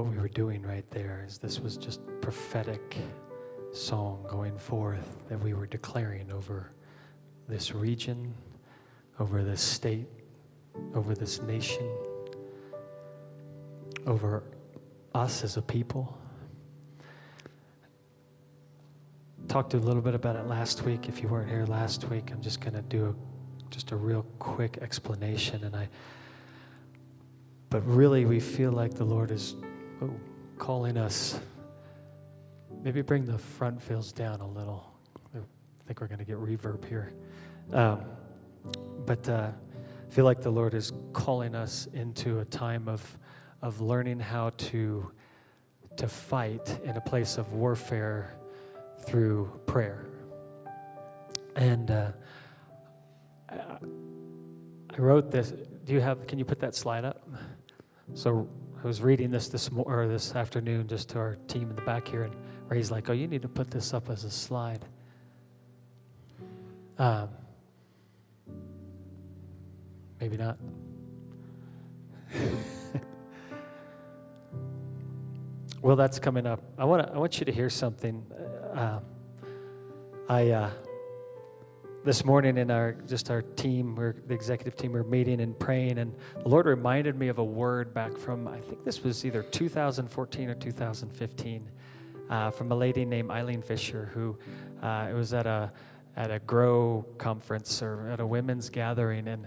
what we were doing right there is this was just prophetic song going forth that we were declaring over this region, over this state, over this nation, over us as a people. Talked a little bit about it last week. If you weren't here last week, I'm just going to do a, just a real quick explanation. And I, but really, we feel like the Lord is calling us. Maybe bring the front fills down a little. I think we're going to get reverb here. Um, but uh, I feel like the Lord is calling us into a time of, of learning how to, to fight in a place of warfare through prayer. And uh, I wrote this. Do you have? Can you put that slide up? So I was reading this this or this afternoon just to our team in the back here, and Ray's like, "Oh, you need to put this up as a slide." Um, maybe not. well, that's coming up. I want I want you to hear something. Uh, I uh, this morning in our just our team, we're the executive team, we're meeting and praying, and the Lord reminded me of a word back from I think this was either 2014 or 2015, uh, from a lady named Eileen Fisher, who uh, it was at a at a grow conference or at a women's gathering, and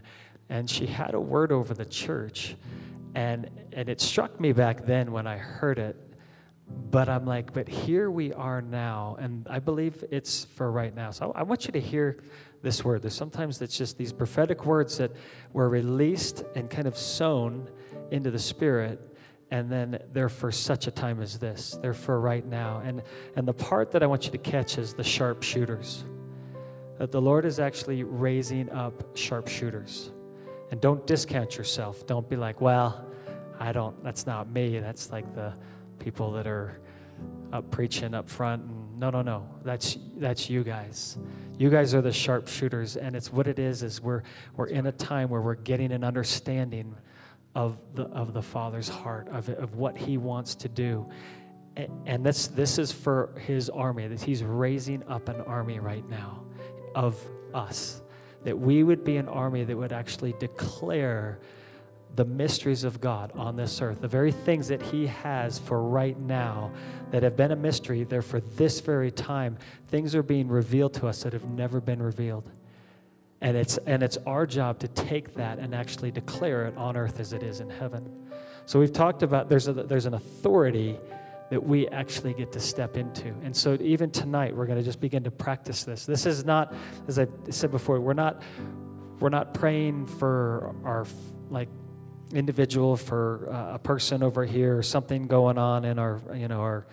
and she had a word over the church, and and it struck me back then when I heard it but I'm like, but here we are now, and I believe it's for right now. So I want you to hear this word. There's sometimes it's just these prophetic words that were released and kind of sown into the spirit, and then they're for such a time as this. They're for right now. And and the part that I want you to catch is the sharpshooters. That the Lord is actually raising up sharpshooters. And don't discount yourself. Don't be like, well, I don't, that's not me. That's like the people that are up preaching up front. And no, no, no. That's that's you guys. You guys are the sharpshooters, and it's what it is. Is we're we're in a time where we're getting an understanding of the of the Father's heart of of what He wants to do, and this this is for His army. That He's raising up an army right now of us. That we would be an army that would actually declare the mysteries of God on this earth, the very things that He has for right now that have been a mystery, they're for this very time. Things are being revealed to us that have never been revealed. And it's, and it's our job to take that and actually declare it on earth as it is in heaven. So we've talked about there's, a, there's an authority that we actually get to step into. And so even tonight, we're going to just begin to practice this. This is not, as I said before, we're not, we're not praying for our like individual for uh, a person over here or something going on in our you know our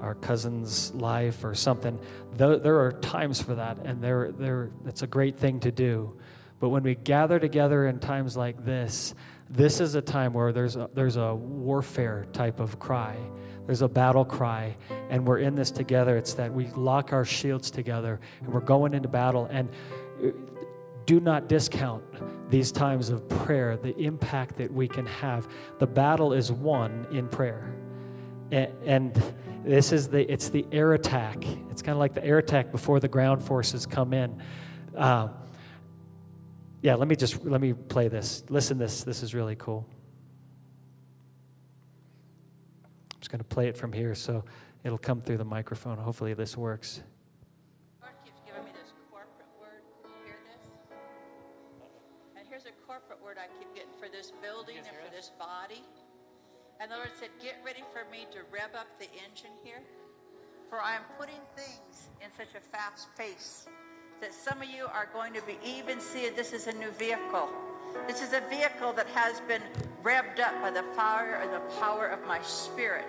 our cousin's life or something. There, there are times for that and there there that's a great thing to do. But when we gather together in times like this this is a time where there's a, there's a warfare type of cry. There's a battle cry and we're in this together. It's that we lock our shields together and we're going into battle. And uh, do not discount these times of prayer, the impact that we can have. The battle is won in prayer. And, this is the it's the air attack. It's kind of like the air attack before the ground forces come in. Uh, yeah, let me just let me play this. Listen, this this is really cool. I'm just going to play it from here, so it'll come through the microphone. Hopefully, this works. And for this body. And the Lord said, Get ready for me to rev up the engine here. For I am putting things in such a fast pace that some of you are going to be even seeing this is a new vehicle. This is a vehicle that has been revved up by the fire and the power of my spirit.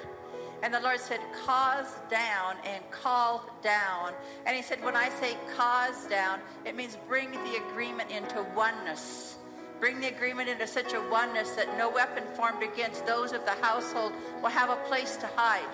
And the Lord said, cause down and call down. And he said, when I say cause down, it means bring the agreement into oneness. Bring the agreement into such a oneness that no weapon formed against those of the household will have a place to hide.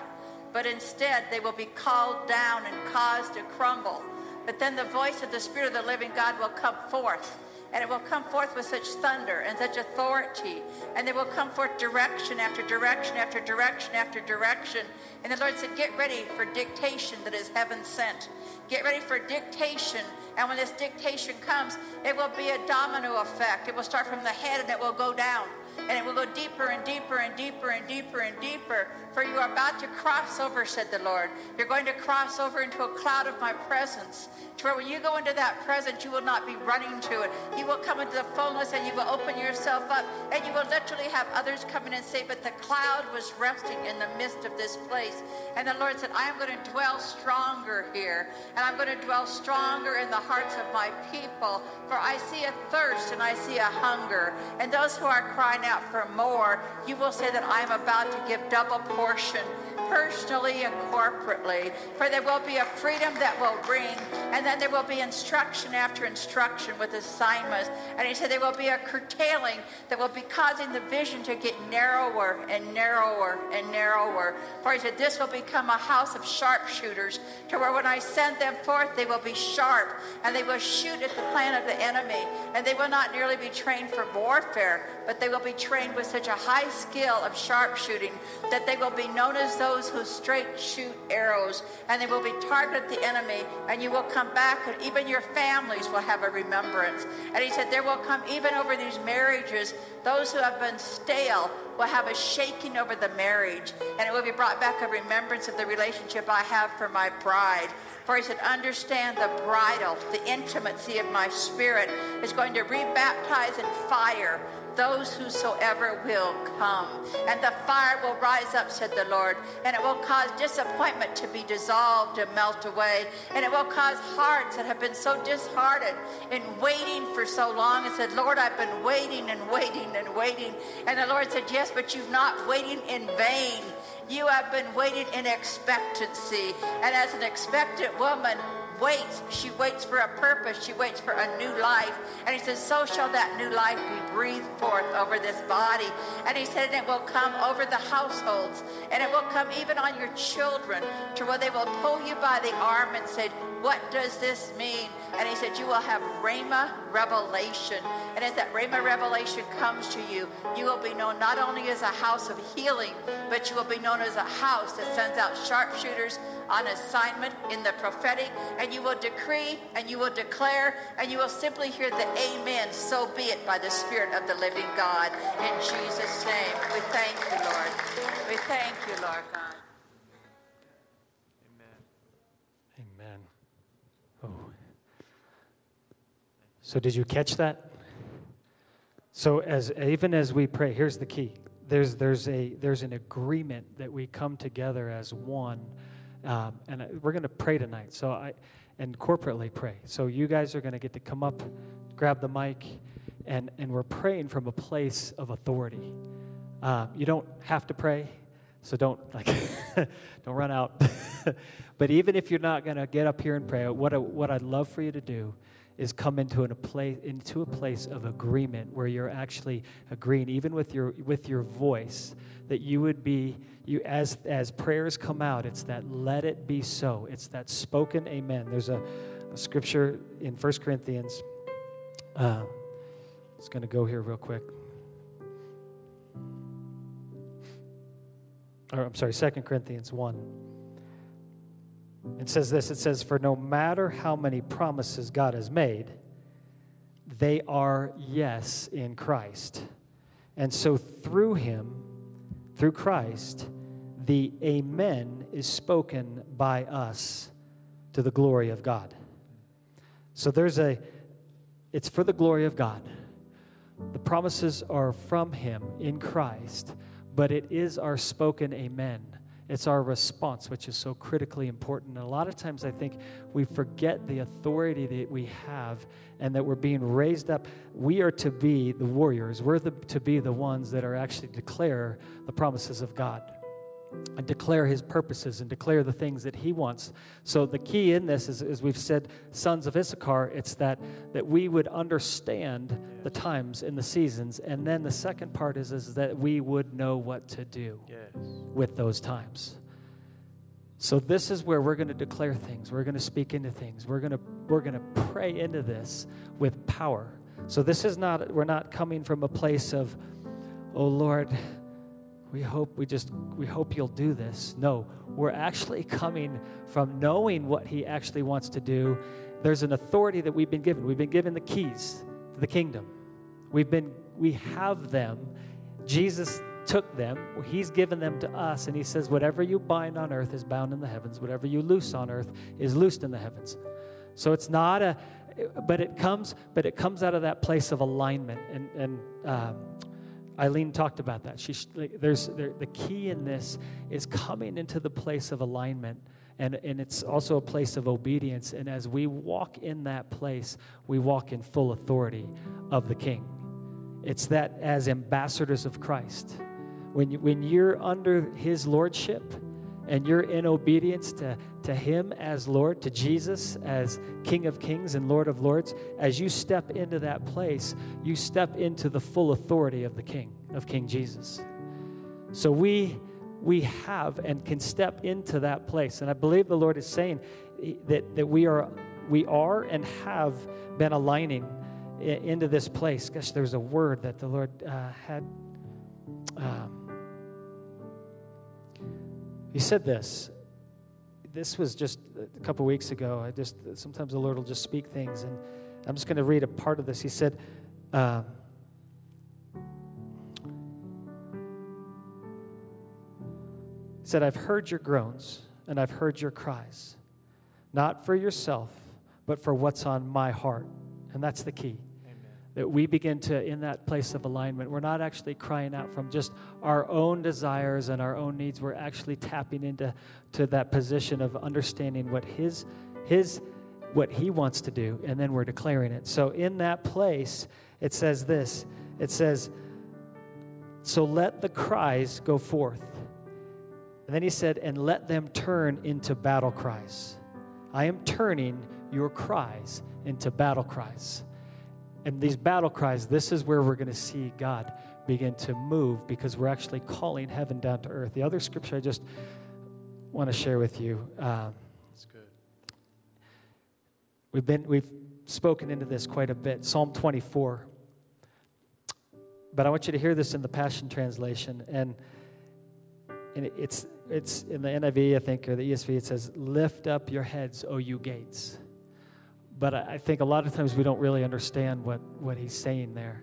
But instead, they will be called down and caused to crumble. But then the voice of the Spirit of the living God will come forth and it will come forth with such thunder and such authority, and there will come forth direction after direction after direction after direction. And the Lord said, Get ready for dictation that is heaven sent. Get ready for dictation. And when this dictation comes, it will be a domino effect. It will start from the head and it will go down and it will go deeper and deeper and deeper and deeper and deeper. For you are about to cross over, said the Lord. You're going to cross over into a cloud of my presence. To where when you go into that presence, you will not be running to it. You will come into the fullness and you will open yourself up and you will literally have others come in and say, But the cloud was resting in the midst of this place. And the Lord said, I am going to dwell stronger here. And I'm going to dwell stronger in the hearts of my people. For I see a thirst and I see a hunger. And those who are crying out for more, you will say that I am about to give double portion personally and corporately. For there will be a freedom that will ring, and then there will be instruction after instruction with assignments. And he said there will be a curtailing that will be causing the vision to get narrower and narrower and narrower. For he said this will become a house of sharpshooters, to where when I send them forth, they will be sharp, and they will shoot at the plan of the enemy, and they will not merely be trained for warfare, but they will be trained with such a high skill of sharpshooting that they will be known as those who straight shoot arrows, and they will be targeted the enemy, and you will come back, and even your families will have a remembrance. And he said, There will come even over these marriages, those who have been stale will have a shaking over the marriage, and it will be brought back a remembrance of the relationship I have for my bride. For he said, Understand the bridal, the intimacy of my spirit is going to rebaptize in fire those whosoever will come. And the fire will rise up, said the Lord, and it will cause disappointment to be dissolved and melt away. And it will cause hearts that have been so disheartened in waiting for so long and said, Lord, I've been waiting and waiting and waiting. And the Lord said, Yes, but you've not waiting in vain. You have been waiting in expectancy. And as an expectant woman, waits. She waits for a purpose. She waits for a new life. And he says, so shall that new life be breathed forth over this body. And he said, and it will come over the households. And it will come even on your children to where they will pull you by the arm and say, what does this mean? And he said, You will have Rhema revelation. And as that Rhema revelation comes to you, you will be known not only as a house of healing, but you will be known as a house that sends out sharpshooters on assignment in the prophetic. And you will decree and you will declare and you will simply hear the amen, so be it by the Spirit of the living God. In Jesus' name, we thank you, Lord. We thank you, Lord God. Amen. Amen. Oh. So did you catch that? So as even as we pray, here's the key. There's there's a there's an agreement that we come together as one, um, and we're going to pray tonight. So I and corporately pray. So you guys are going to get to come up, grab the mic, and and we're praying from a place of authority. Uh, you don't have to pray, so don't like don't run out. but even if you're not going to get up here and pray, what I, what I'd love for you to do is come into a place into a place of agreement where you're actually agreeing even with your with your voice that you would be you as as prayers come out it's that let it be so. It's that spoken amen. There's a, a scripture in First corinthians uh, it's going to go here real quick. Or i'm sorry Second corinthians 1 it says this it says, For no matter how many promises God has made, they are yes in Christ. And so through him, through Christ, the Amen is spoken by us to the glory of God. So there's a, it's for the glory of God. The promises are from him in Christ, but it is our spoken Amen it's our response, which is so critically important. And a lot of times I think we forget the authority that we have and that we're being raised up. We are to be the warriors, we're the, to be the ones that are actually declare the promises of God and declare his purposes and declare the things that he wants. So the key in this is, as we've said, sons of Issachar, it's that that we would understand the times and the seasons. And then the second part is, is that we would know what to do yes. with those times. So this is where we're going to declare things. We're going to speak into things. We're going to we're going to pray into this with power So this is not, we're not coming from a place of, oh Lord, we hope we just we hope you'll do this. No we're actually coming from knowing what he actually wants to do. There's an authority that we've been given. We've been given the keys to the kingdom. We've been we have them. Jesus took them. He's given them to us and he says whatever you bind on earth is bound in the heavens. Whatever you loose on earth is loosed in the heavens. So it's not a but it comes but it comes out of that place of alignment. And and um, Eileen talked about that. She, there's, there, the key in this is coming into the place of alignment, and, and it's also a place of obedience. And as we walk in that place, we walk in full authority of the King. It's that as ambassadors of Christ. When, you, when you're under his lordship, and you're in obedience to, to Him as Lord, to Jesus as King of Kings and Lord of Lords, as you step into that place, you step into the full authority of the King, of King Jesus. So we we have and can step into that place. And I believe the Lord is saying that, that we are we are and have been aligning into this place. Gosh, there's a word that the Lord uh, had. Um, he said this. This was just a couple weeks ago. I just sometimes the Lord will just speak things, and I'm just going to read a part of this. He said, um, "He said I've heard your groans and I've heard your cries, not for yourself, but for what's on my heart." And that's the key that we begin to, in that place of alignment, we're not actually crying out from just our own desires and our own needs. We're actually tapping into to that position of understanding what His, His, what He wants to do, and then we're declaring it. So in that place, it says this. It says, "So let the cries go forth." And then He said, "And let them turn into battle cries." I am turning your cries into battle cries. And these battle cries, this is where we're going to see God begin to move because we're actually calling heaven down to earth. The other scripture I just want to share with you. Um, That's good. We've been we've spoken into this quite a bit. Psalm 24. But I want you to hear this in the Passion Translation, and and it's it's in the NIV, I think, or the ESV. It says, "Lift up your heads, O you gates." But I think a lot of times we don't really understand what, what he's saying there.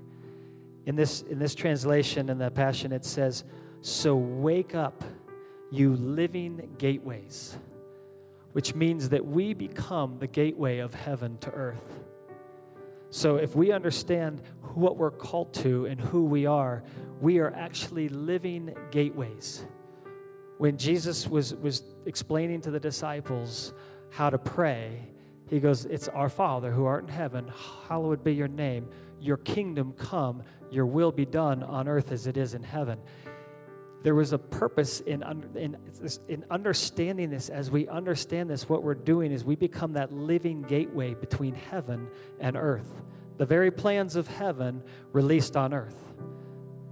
In this, in this translation, in the Passion, it says, So wake up, you living gateways, which means that we become the gateway of heaven to earth. So if we understand what we're called to and who we are, we are actually living gateways. When Jesus was, was explaining to the disciples how to pray, he goes, It's our Father who art in heaven, hallowed be your name. Your kingdom come, your will be done on earth as it is in heaven. There was a purpose in, in, in understanding this. As we understand this, what we're doing is we become that living gateway between heaven and earth. The very plans of heaven released on earth.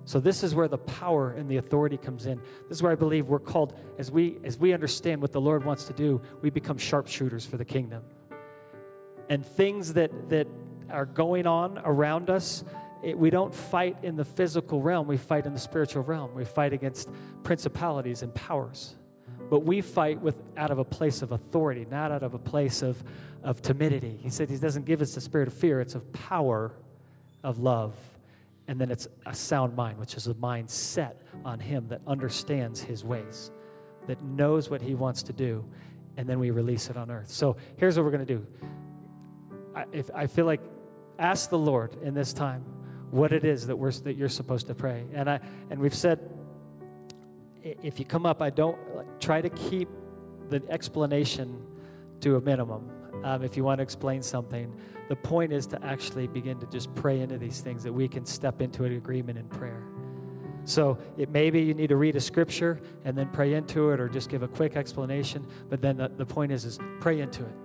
So this is where the power and the authority comes in. This is where I believe we're called as we as we understand what the Lord wants to do, we become sharpshooters for the kingdom and things that, that are going on around us, it, we don't fight in the physical realm, we fight in the spiritual realm. We fight against principalities and powers. But we fight with out of a place of authority, not out of a place of, of timidity. He said he doesn't give us the spirit of fear, it's of power, of love. And then it's a sound mind, which is a mind set on him that understands his ways, that knows what he wants to do, and then we release it on earth. So here's what we're going to do I, if, I feel like ask the Lord in this time what it is that we're that you're supposed to pray. And I and we've said if you come up, I don't like, try to keep the explanation to a minimum. Um, if you want to explain something, the point is to actually begin to just pray into these things that we can step into an agreement in prayer. So it maybe you need to read a scripture and then pray into it, or just give a quick explanation. But then the, the point is, is pray into it.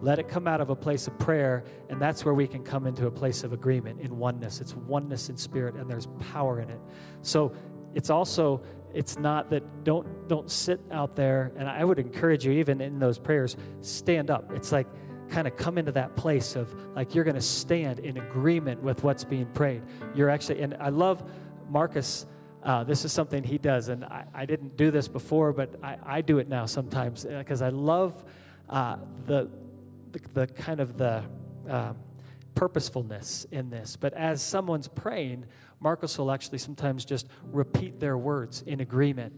Let it come out of a place of prayer, and that's where we can come into a place of agreement in oneness. It's oneness in spirit, and there's power in it. So it's also it's not that don't don't sit out there and i would encourage you even in those prayers stand up it's like kind of come into that place of like you're going to stand in agreement with what's being prayed. You're actually, and I love Marcus. Uh, this is something he does, and I, I didn't do this before, but I, I do it now sometimes because I love uh, the, the, the kind of the um, purposefulness in this. But as someone's praying, Marcus will actually sometimes just repeat their words in agreement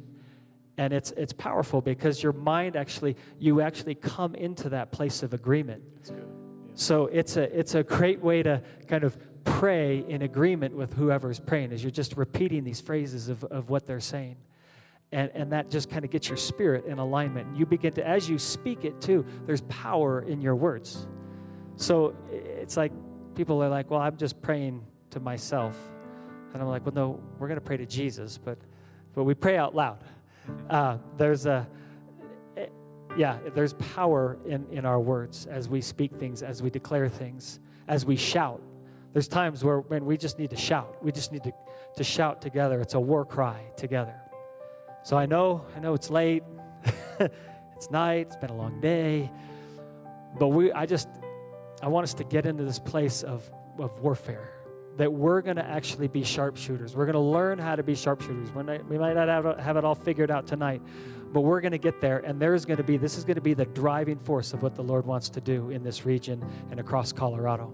and it's it's powerful because your mind actually you actually come into that place of agreement yeah. so it's a it's a great way to kind of pray in agreement with whoever's praying as you're just repeating these phrases of, of what they're saying and, and that just kind of gets your spirit in alignment you begin to as you speak it too there's power in your words so it's like people are like well i'm just praying to myself and i'm like well no we're going to pray to jesus but but we pray out loud uh, there's a, eh, yeah, there's power in, in our words as we speak things, as we declare things, as we shout. There's times where when we just need to shout. We just need to, to shout together. It's a war cry together. So I know, I know it's late. it's night. It's been a long day. But we, I just, I want us to get into this place of, of warfare that we're going to actually be sharpshooters. We're going to learn how to be sharpshooters. Not, we might not have, have it all figured out tonight, but we're going to get there. And there's going to be, this is going to be the driving force of what the Lord wants to do in this region and across Colorado.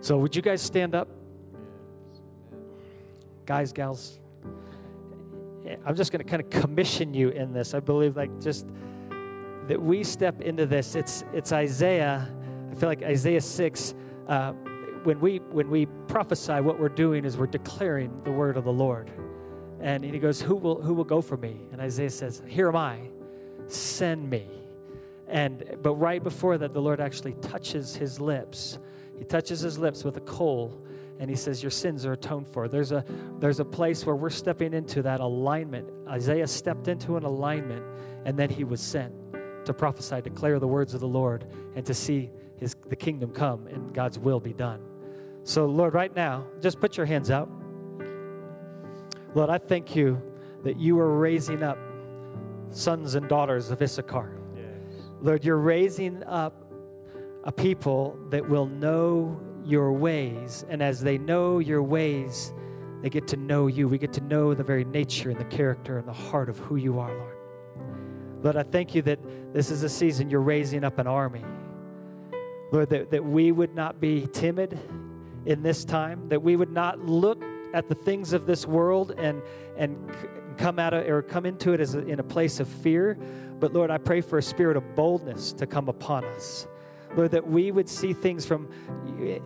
So, would you guys stand up? Guys, gals, I'm just going to kind of commission you in this. I believe, like, just that we step into this. It's, it's Isaiah, I feel like Isaiah 6. Uh, when we when we prophesy, what we're doing is we're declaring the word of the Lord. And he goes, Who will who will go for me? And Isaiah says, Here am I, send me. And but right before that, the Lord actually touches his lips. He touches his lips with a coal and he says your sins are atoned for there's a there's a place where we're stepping into that alignment isaiah stepped into an alignment and then he was sent to prophesy declare the words of the lord and to see his the kingdom come and god's will be done so, Lord, right now, just put your hands out. Lord, I thank you that you are raising up sons and daughters of Issachar. Yes. Lord, you're raising up a people that will know your ways. And as they know your ways, they get to know you. We get to know the very nature and the character and the heart of who you are, Lord. Lord, I thank you that this is a season you're raising up an army. Lord, that, that we would not be timid in this time, that we would not look at the things of this world and, and come out of, or come into it as a, in a place of fear. But Lord, I pray for a spirit of boldness to come upon us. Lord, that we would see things from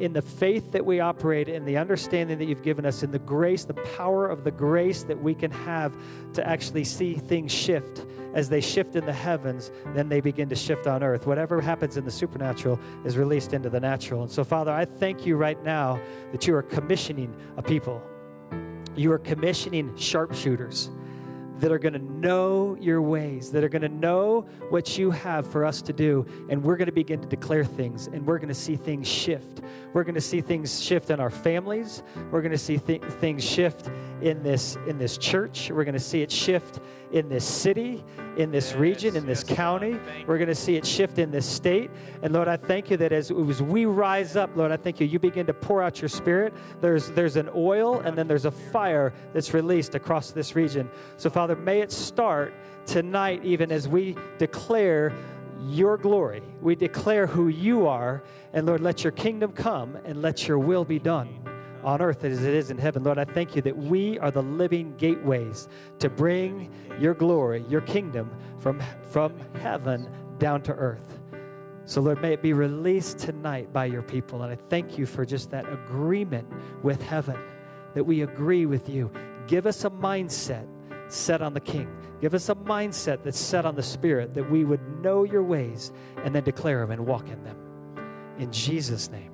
in the faith that we operate in, the understanding that you've given us, in the grace, the power of the grace that we can have to actually see things shift. As they shift in the heavens, then they begin to shift on earth. Whatever happens in the supernatural is released into the natural. And so, Father, I thank you right now that you are commissioning a people. You are commissioning sharpshooters that are going to know your ways, that are going to know what you have for us to do. And we're going to begin to declare things and we're going to see things shift. We're going to see things shift in our families. We're going to see th- things shift in this, in this church. We're going to see it shift in this city, in this yes, region, in this yes, county. We're going to see it shift in this state. And Lord, I thank you that as, as we rise up, Lord, I thank you, you begin to pour out your spirit. There's, there's an oil and then there's a fire that's released across this region. So, Father, may it start tonight, even as we declare your glory. We declare who you are. And Lord, let your kingdom come and let your will be done on earth as it is in heaven. Lord, I thank you that we are the living gateways to bring your glory, your kingdom from, from heaven down to earth. So, Lord, may it be released tonight by your people. And I thank you for just that agreement with heaven, that we agree with you. Give us a mindset set on the King. Give us a mindset that's set on the Spirit, that we would know your ways and then declare them and walk in them. In Jesus' name,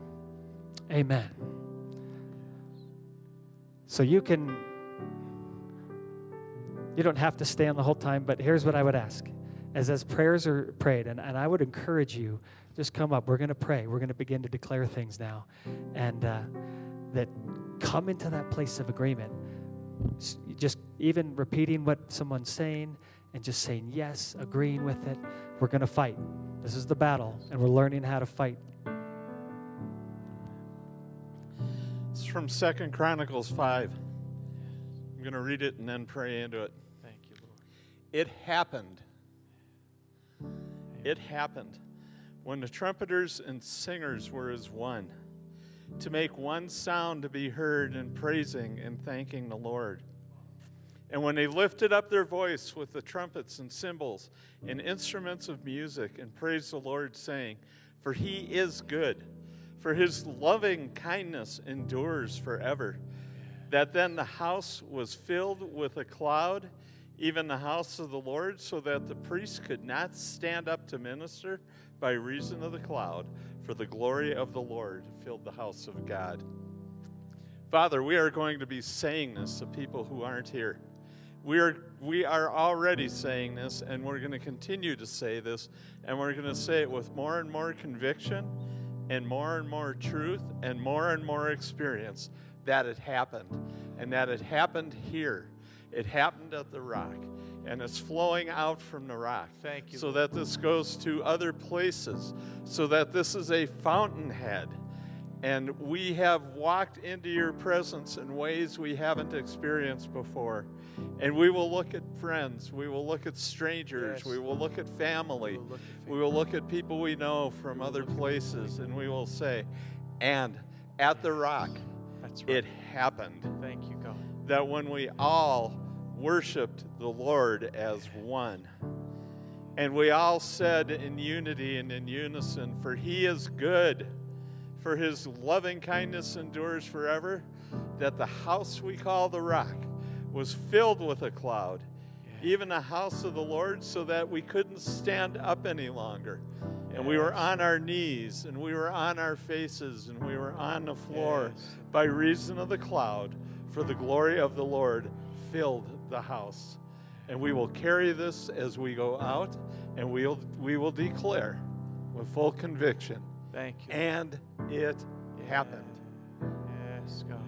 amen. So you can, you don't have to stand the whole time, but here's what I would ask. As, as prayers are prayed, and, and I would encourage you, just come up. We're going to pray. We're going to begin to declare things now. And uh, that come into that place of agreement. Just even repeating what someone's saying and just saying yes, agreeing with it. We're going to fight. This is the battle, and we're learning how to fight. It's from Second Chronicles 5. I'm going to read it and then pray into it. Thank you, Lord. It happened. It happened when the trumpeters and singers were as one to make one sound to be heard in praising and thanking the Lord. And when they lifted up their voice with the trumpets and cymbals and instruments of music and praised the Lord, saying, For he is good, for his loving kindness endures forever. That then the house was filled with a cloud, even the house of the Lord, so that the priests could not stand up to minister by reason of the cloud, for the glory of the Lord filled the house of God. Father, we are going to be saying this to people who aren't here. We are, we are already saying this, and we're going to continue to say this, and we're going to say it with more and more conviction, and more and more truth, and more and more experience that it happened, and that it happened here. It happened at the rock, and it's flowing out from the rock. Thank you, So that this goes to other places, so that this is a fountainhead. And we have walked into your presence in ways we haven't experienced before. And we will look at friends, we will look at strangers, Yes. we will look at family, We will look at we will look at people we know from other places, and we will say, and at the rock, right. it happened Thank you, God. that when we all worshiped the Lord as one, and we all said in unity and in unison, For he is good, for his loving kindness endures forever, that the house we call the rock was filled with a cloud, even the house of the Lord, so that we couldn't stand up any longer. And we were on our knees, and we were on our faces, and we were on the floor Yes. by reason of the cloud, for the glory of the Lord filled the house. And we will carry this as we go out, and we'll, we will declare with full conviction, Thank you. and it happened. Yes, God.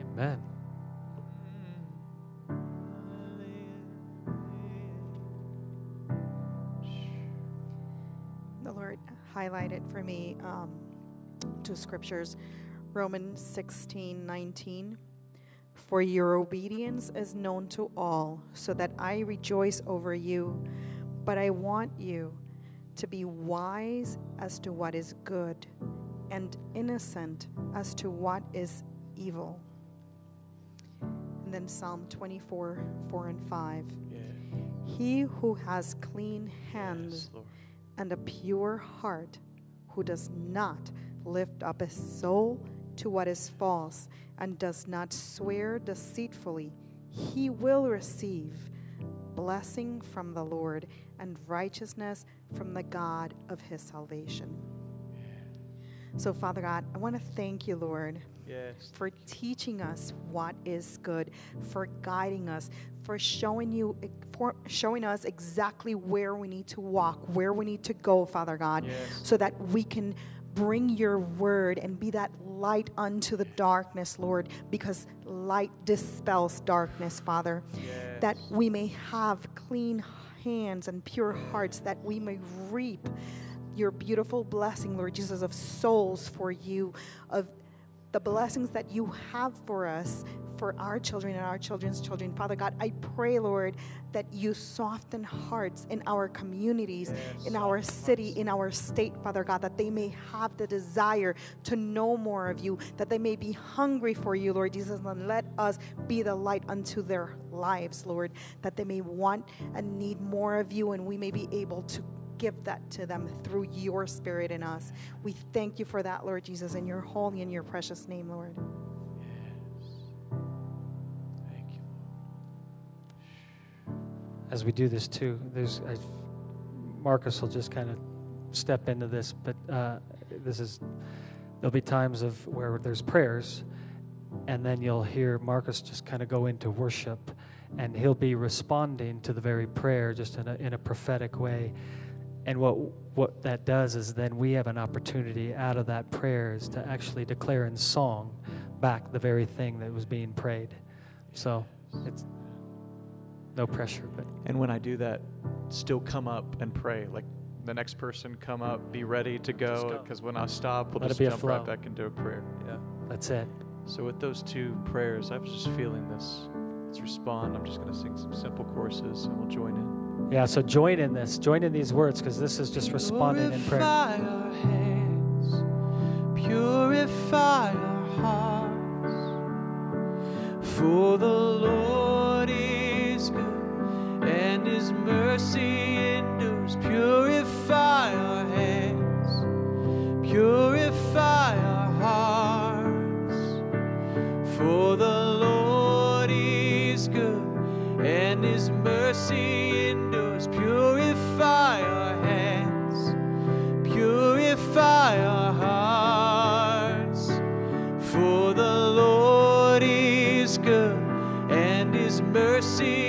Amen. The Lord highlighted for me um, two scriptures Romans 16 19. For your obedience is known to all, so that I rejoice over you. But I want you to be wise as to what is good and innocent as to what is evil. And then Psalm 24 4 and 5. Yeah. He who has clean hands Yes, and a pure heart, who does not lift up his soul to what is false and does not swear deceitfully, he will receive blessing from the Lord and righteousness from the God of his salvation. So, Father God, I want to thank you, Lord, Yes. for teaching us what is good, for guiding us, for showing you for showing us exactly where we need to walk, where we need to go, Father God, Yes. so that we can bring your word and be that light unto the darkness, Lord, because light dispels darkness, Father. Yes. That we may have clean hands and pure hearts, that we may reap your beautiful blessing, Lord Jesus, of souls for you, of the blessings that you have for us, for our children and our children's children. Father God, I pray, Lord, that you soften hearts in our communities, Yes, in our city, in our state, Father God, that they may have the desire to know more of you, that they may be hungry for you, Lord Jesus, and let us be the light unto their lives, Lord, that they may want and need more of you, and we may be able to give that to them through your spirit in us. We thank you for that, Lord Jesus, in your holy and your precious name, Lord. As we do this too, there's I, Marcus will just kind of step into this, but uh, this is there'll be times of where there's prayers, and then you'll hear Marcus just kind of go into worship, and he'll be responding to the very prayer just in a in a prophetic way, and what what that does is then we have an opportunity out of that prayer is to actually declare in song back the very thing that was being prayed, so it's no pressure, but. And when I do that, still come up and pray. Like the next person come up, be ready to go. go. Because when I stop, we'll Let just jump right back into a prayer. Yeah. That's it. So with those two prayers, I was just feeling this. Let's respond. I'm just going to sing some simple choruses, and we'll join in. Yeah, so join in this. Join in these words because this is just responding in prayer. Purify our hands, purify our hearts. For the Lord is good, and His mercy endures. Purify our hands, purify our hearts. For the Lord is good, and His mercy mercy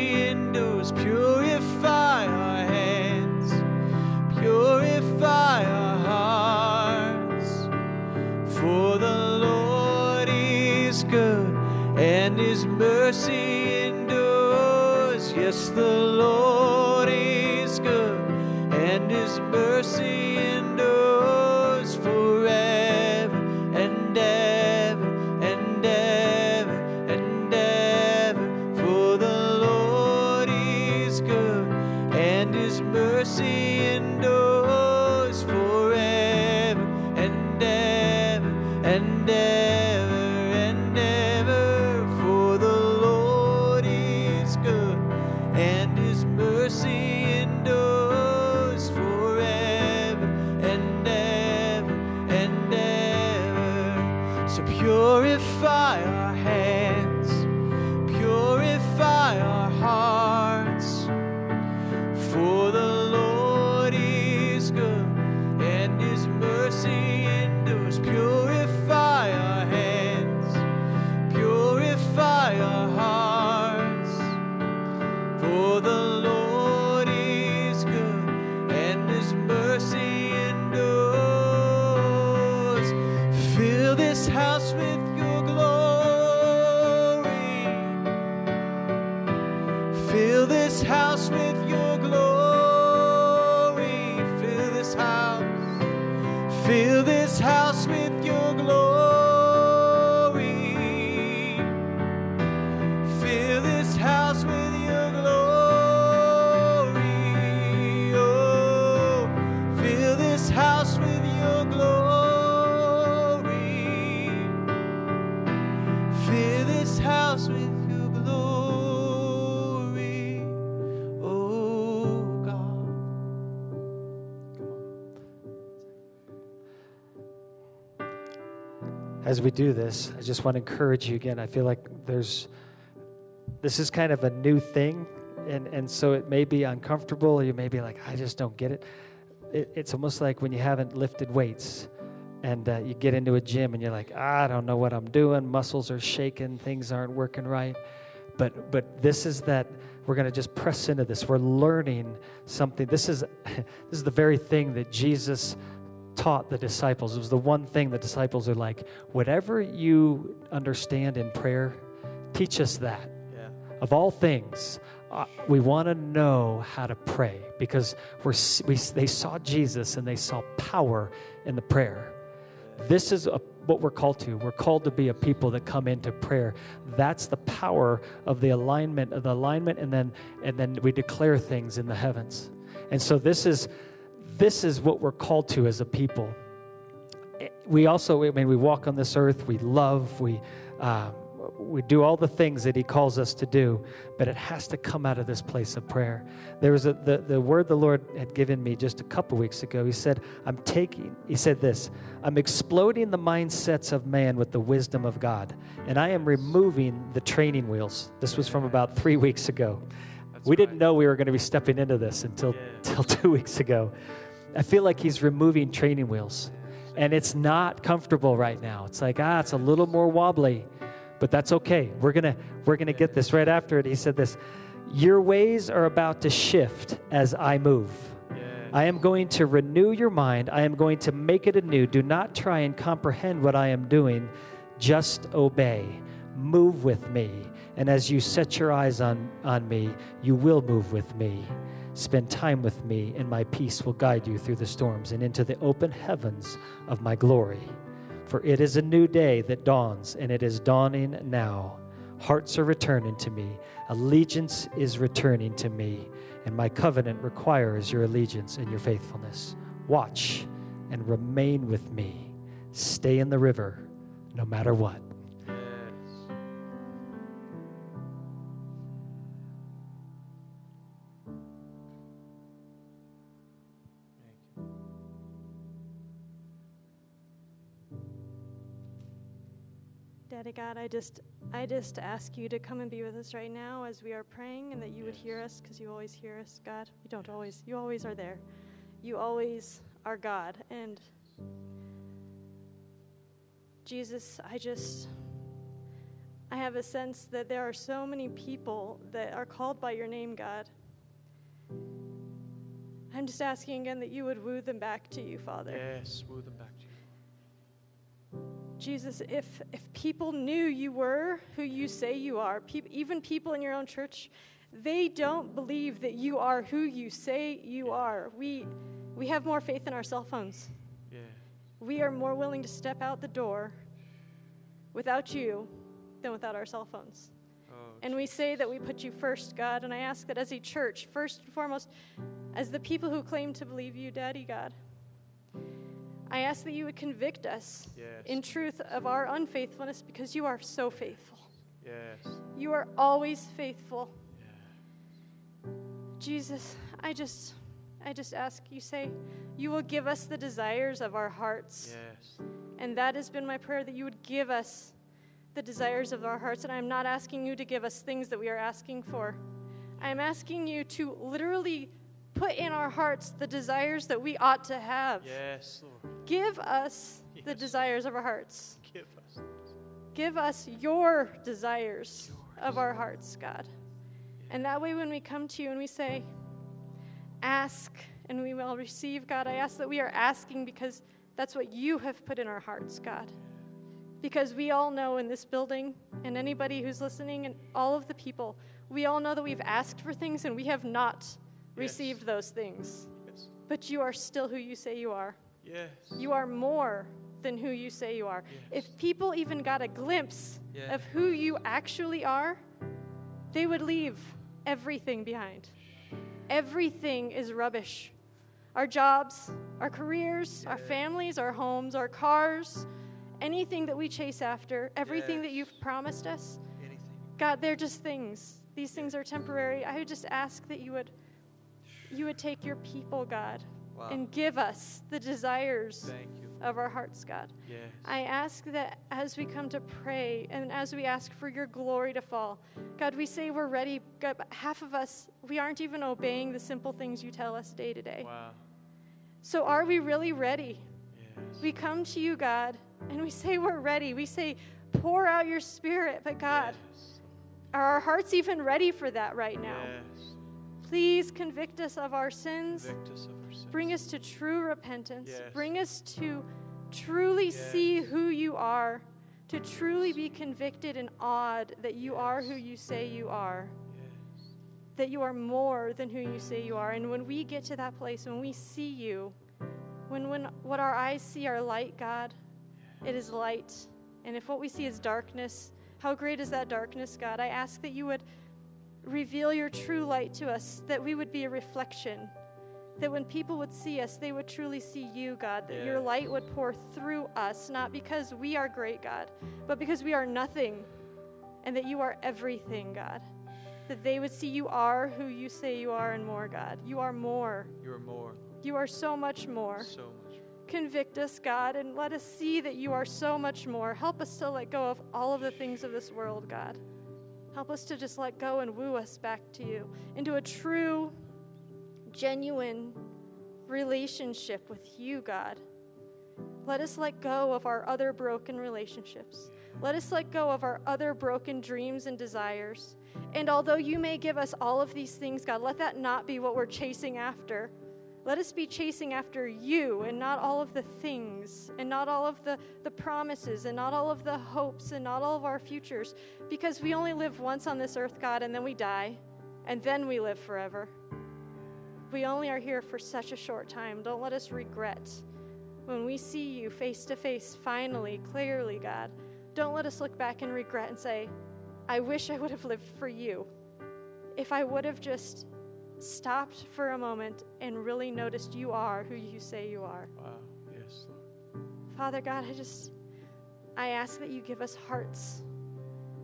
As we do this, I just want to encourage you again. I feel like there's, this is kind of a new thing. And, and so it may be uncomfortable. You may be like, I just don't get it. it it's almost like when you haven't lifted weights and uh, you get into a gym and you're like, I don't know what I'm doing. Muscles are shaking. Things aren't working right. But, but this is that we're going to just press into this. We're learning something. This is, this is the very thing that Jesus taught the disciples. It was the one thing the disciples are like, whatever you understand in prayer, teach us that. Yeah. Of all things, uh, we want to know how to pray because we're, we, they saw Jesus and they saw power in the prayer. This is a, what we're called to. We're called to be a people that come into prayer. That's the power of the alignment of the alignment, and then and then we declare things in the heavens. And so this is this is what we're called to as a people. We also, I mean, we walk on this earth. We love. We uh, we do all the things that He calls us to do, but it has to come out of this place of prayer. There was a, the the word the Lord had given me just a couple weeks ago. He said, "I'm taking." He said this, "I'm exploding the mindsets of man with the wisdom of God, and I am removing the training wheels." This was from about three weeks ago. That's we didn't know we were going to be stepping into this until Yeah. till two weeks ago. I feel like He's removing training wheels, and it's not comfortable right now. It's like ah, it's a little more wobbly but that's okay. We're gonna we're gonna get this right after it. He said this, your ways are about to shift as I move. I am going to renew your mind. I am going to make it anew. Do not try and comprehend what I am doing. Just obey. Move with me. And as you set your eyes on, on me, you will move with me. Spend time with me, and my peace will guide you through the storms and into the open heavens of my glory. For it is a new day that dawns, and it is dawning now. Hearts are returning to me, allegiance is returning to me, and my covenant requires your allegiance and your faithfulness. Watch and remain with me. Stay in the river no matter what. God, I just I just ask you to come and be with us right now as we are praying and that you would hear us because you always hear us, God. You don't always. You always are there. You always are God. And Jesus, I just I have a sense that there are so many people that are called by your name, God. I'm just asking again that you would woo them back to you, Father. Yes, woo them back. Jesus, if if people knew you were who you say you are, peop even people in your own church, they don't believe that you are who you say you are. We we have more faith in our cell phones. Yeah. We are more willing to step out the door without you than without our cell phones. Oh, And we say that we put you first, God, and I ask that as a church, first and foremost, as the people who claim to believe you, Daddy God, I ask that you would convict us Yes. in truth of our unfaithfulness because you are so faithful. yes. You are always faithful. Jesus, I just I just ask you say you will give us the desires of our hearts. Yes. And that has been my prayer that you would give us the desires of our hearts. And I'm not asking you to give us things that we are asking for. I'm asking you to literally put in our hearts the desires that we ought to have. Yes, Lord. Give us the desires of our hearts. Give us. Give us your desires of our hearts, God. And that way, when we come to you and we say, ask and we will receive, God, I ask that we are asking because that's what you have put in our hearts, God. Because we all know in this building, and anybody who's listening, and all of the people, we all know that we've asked for things and we have not received those things. Yes. But you are still who you say you are. Yes. You are more than who you say you are. Yes. If people even got a glimpse Yeah. of who you actually are, they would leave everything behind. Everything is rubbish. Our jobs, our careers, our families, our homes, our cars, anything that we chase after, everything that you've promised us, Anything. God, they're just things. These things are temporary. I would just ask that you would you would take your people, God, Wow. and give us the desires of our hearts, God. Yes. I ask that as we come to pray and as we ask for your glory to fall, God, we say we're ready. God, but half of us, we aren't even obeying the simple things you tell us day to day. Wow. So are we really ready? Yes. We come to you, God, and we say we're ready. We say, pour out your spirit. But God, Yes. are our hearts even ready for that right now? Yes. Please convict us of our sins. Convict us of our sins. Bring us to true repentance. Yes. Bring us to truly see who you are, to truly be convicted and awed that you are who you say you are, Yes. that you are more than who you say you are. And when we get to that place, when we see you, when, when what our eyes see are light, God, it is light. And if what we see is darkness, how great is that darkness, God? I ask that you would reveal your true light to us, that we would be a reflection. That when people would see us, they would truly see you, God. That your light would pour through us, not because we are great, God, but because we are nothing, and that you are everything, God. That they would see you are who you say you are and more, God. You are more. You are more. You are so much more. So much. Convict us, God, and let us see that you are so much more. Help us to let go of all of the things of this world, God. Help us to just let go and woo us back to you into a true, genuine relationship with you, God. Let us let go of our other broken relationships. Let us let go of our other broken dreams and desires. And although you may give us all of these things, God, let that not be what we're chasing after. Let us be chasing after you and not all of the things and not all of the, the promises and not all of the hopes and not all of our futures because we only live once on this earth, God, and then we die and then we live forever. We only are here for such a short time. Don't let us regret when we see you face to face, finally, clearly, God. Don't let us look back and regret and say, I wish I would have lived for you. If I would have just stopped for a moment and really noticed you are who you say you are. Wow. Yes, Lord. Father God, I just, I ask that you give us hearts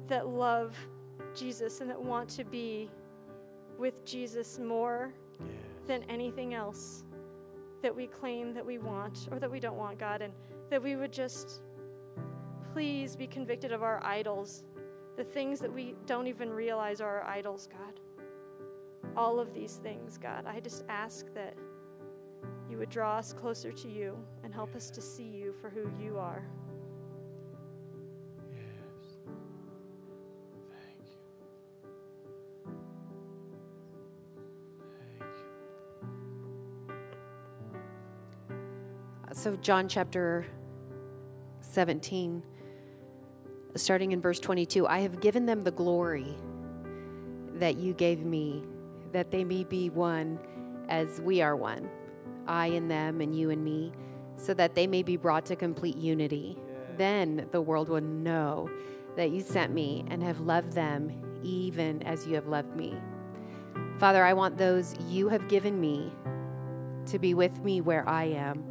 that love Jesus and that want to be with Jesus more Yes. Than anything else that we claim that we want or that we don't want, God, and that we would just please be convicted of our idols, the things that we don't even realize are our idols, God. All of these things, God, I just ask that you would draw us closer to you and help us to see you for who you are. So, John chapter 17, starting in verse 22 I have given them the glory that you gave me, that they may be one as we are one, I and them, and you and me, so that they may be brought to complete unity. Then the world will know that you sent me and have loved them even as you have loved me. Father, I want those you have given me to be with me where I am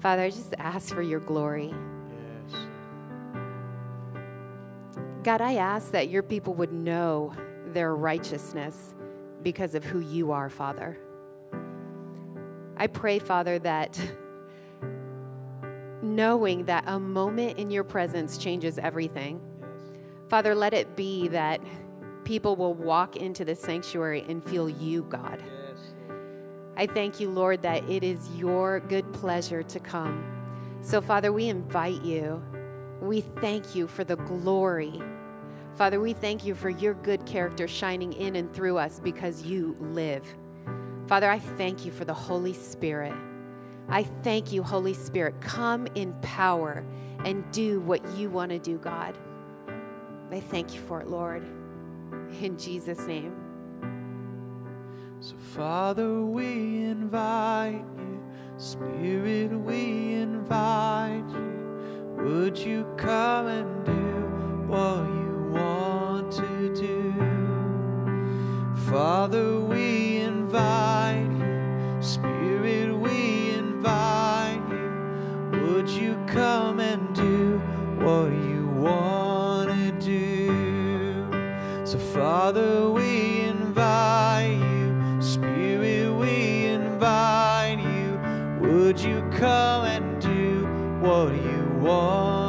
Father, I just ask for your glory. Yes. God, I ask that your people would know their righteousness because of who you are, Father. I pray, Father, that knowing that a moment in your presence changes everything. Father, let it be that people will walk into the sanctuary and feel you, God. I thank you, Lord, that it is your good pleasure to come. So, Father, we invite you. We thank you for the glory. Father, we thank you for your good character shining in and through us because you live. Father, I thank you for the Holy Spirit. I thank you, Holy Spirit. Come in power and do what you want to do, God. I thank you for it, Lord. In Jesus' name. So, Father, we invite you. Spirit, we invite you. Would you come and do what you want to do? Father, we invite you. Spirit, we invite you. Would you come and do what you want to do? So, Father, we Would you come and do what you want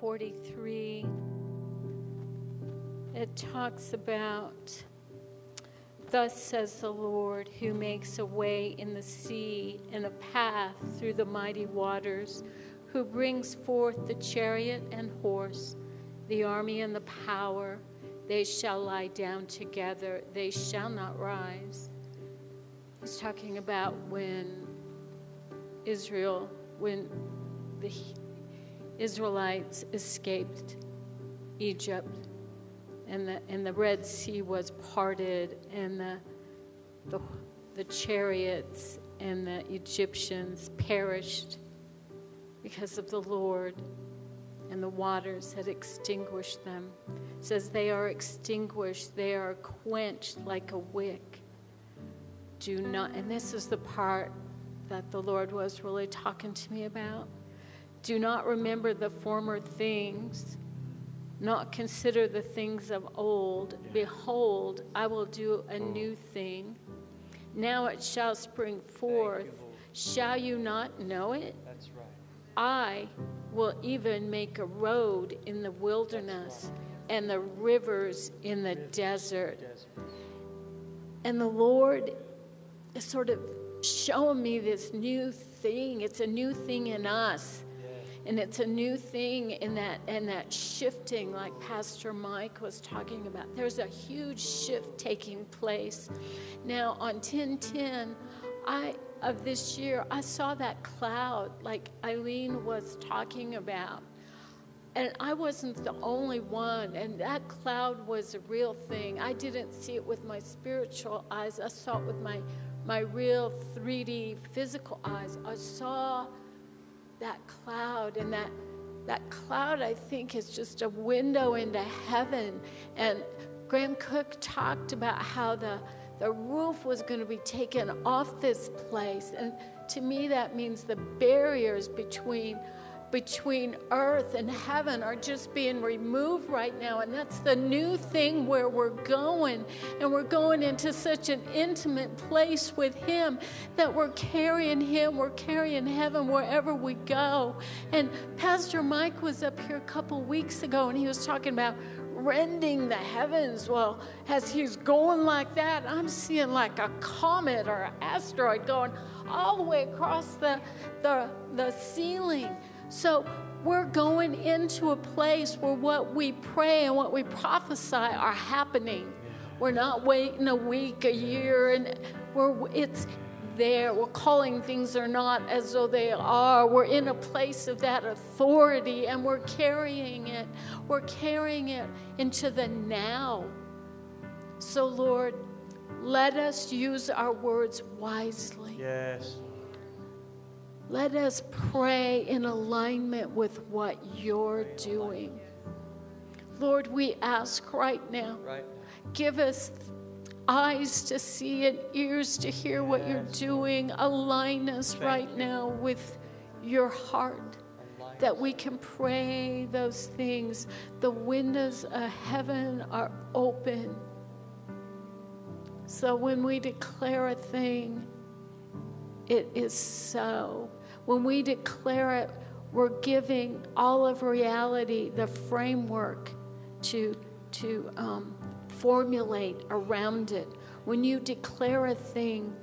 43, it talks about, Thus says the Lord, who makes a way in the sea and a path through the mighty waters, who brings forth the chariot and horse, the army and the power. They shall lie down together, they shall not rise. He's talking about when Israel, when the Israelites escaped Egypt, and the, and the Red Sea was parted, and the, the, the chariots and the Egyptians perished because of the Lord, and the waters had extinguished them. It says they are extinguished, they are quenched like a wick. Do not, and this is the part that the Lord was really talking to me about. Do not remember the former things, not consider the things of old. Behold, I will do a new thing. Now it shall spring forth. Shall you not know it? That's right. I will even make a road in the wilderness and the rivers in the desert. And the Lord is sort of showing me this new thing. It's a new thing in us. And it's a new thing in that and that shifting, like Pastor Mike was talking about. There's a huge shift taking place. Now on 1010, I of this year, I saw that cloud like Eileen was talking about. And I wasn't the only one, and that cloud was a real thing. I didn't see it with my spiritual eyes, I saw it with my, my real 3D physical eyes. I saw that cloud, and that, that cloud, I think, is just a window into heaven. And Graham Cooke talked about how the, the roof was going to be taken off this place. And to me, that means the barriers between between earth and heaven are just being removed right now. And that's the new thing where we're going. And we're going into such an intimate place with Him that we're carrying Him, we're carrying heaven wherever we go. And Pastor Mike was up here a couple weeks ago and he was talking about rending the heavens. Well, as he's going like that, I'm seeing like a comet or an asteroid going all the way across the, the, the ceiling. So we're going into a place where what we pray and what we prophesy are happening. We're not waiting a week, a year, and we're it's there. We're calling things are not as though they are. We're in a place of that authority and we're carrying it. We're carrying it into the now. So, Lord, let us use our words wisely. Yes. Let us pray in alignment with what you're doing. Lord, we ask right now, give us eyes to see and ears to hear what you're doing. Align us right now with your heart that we can pray those things. The windows of heaven are open. So when we declare a thing, it is so. When we declare it, we're giving all of reality the framework to, to um, formulate around it. When you declare a thing,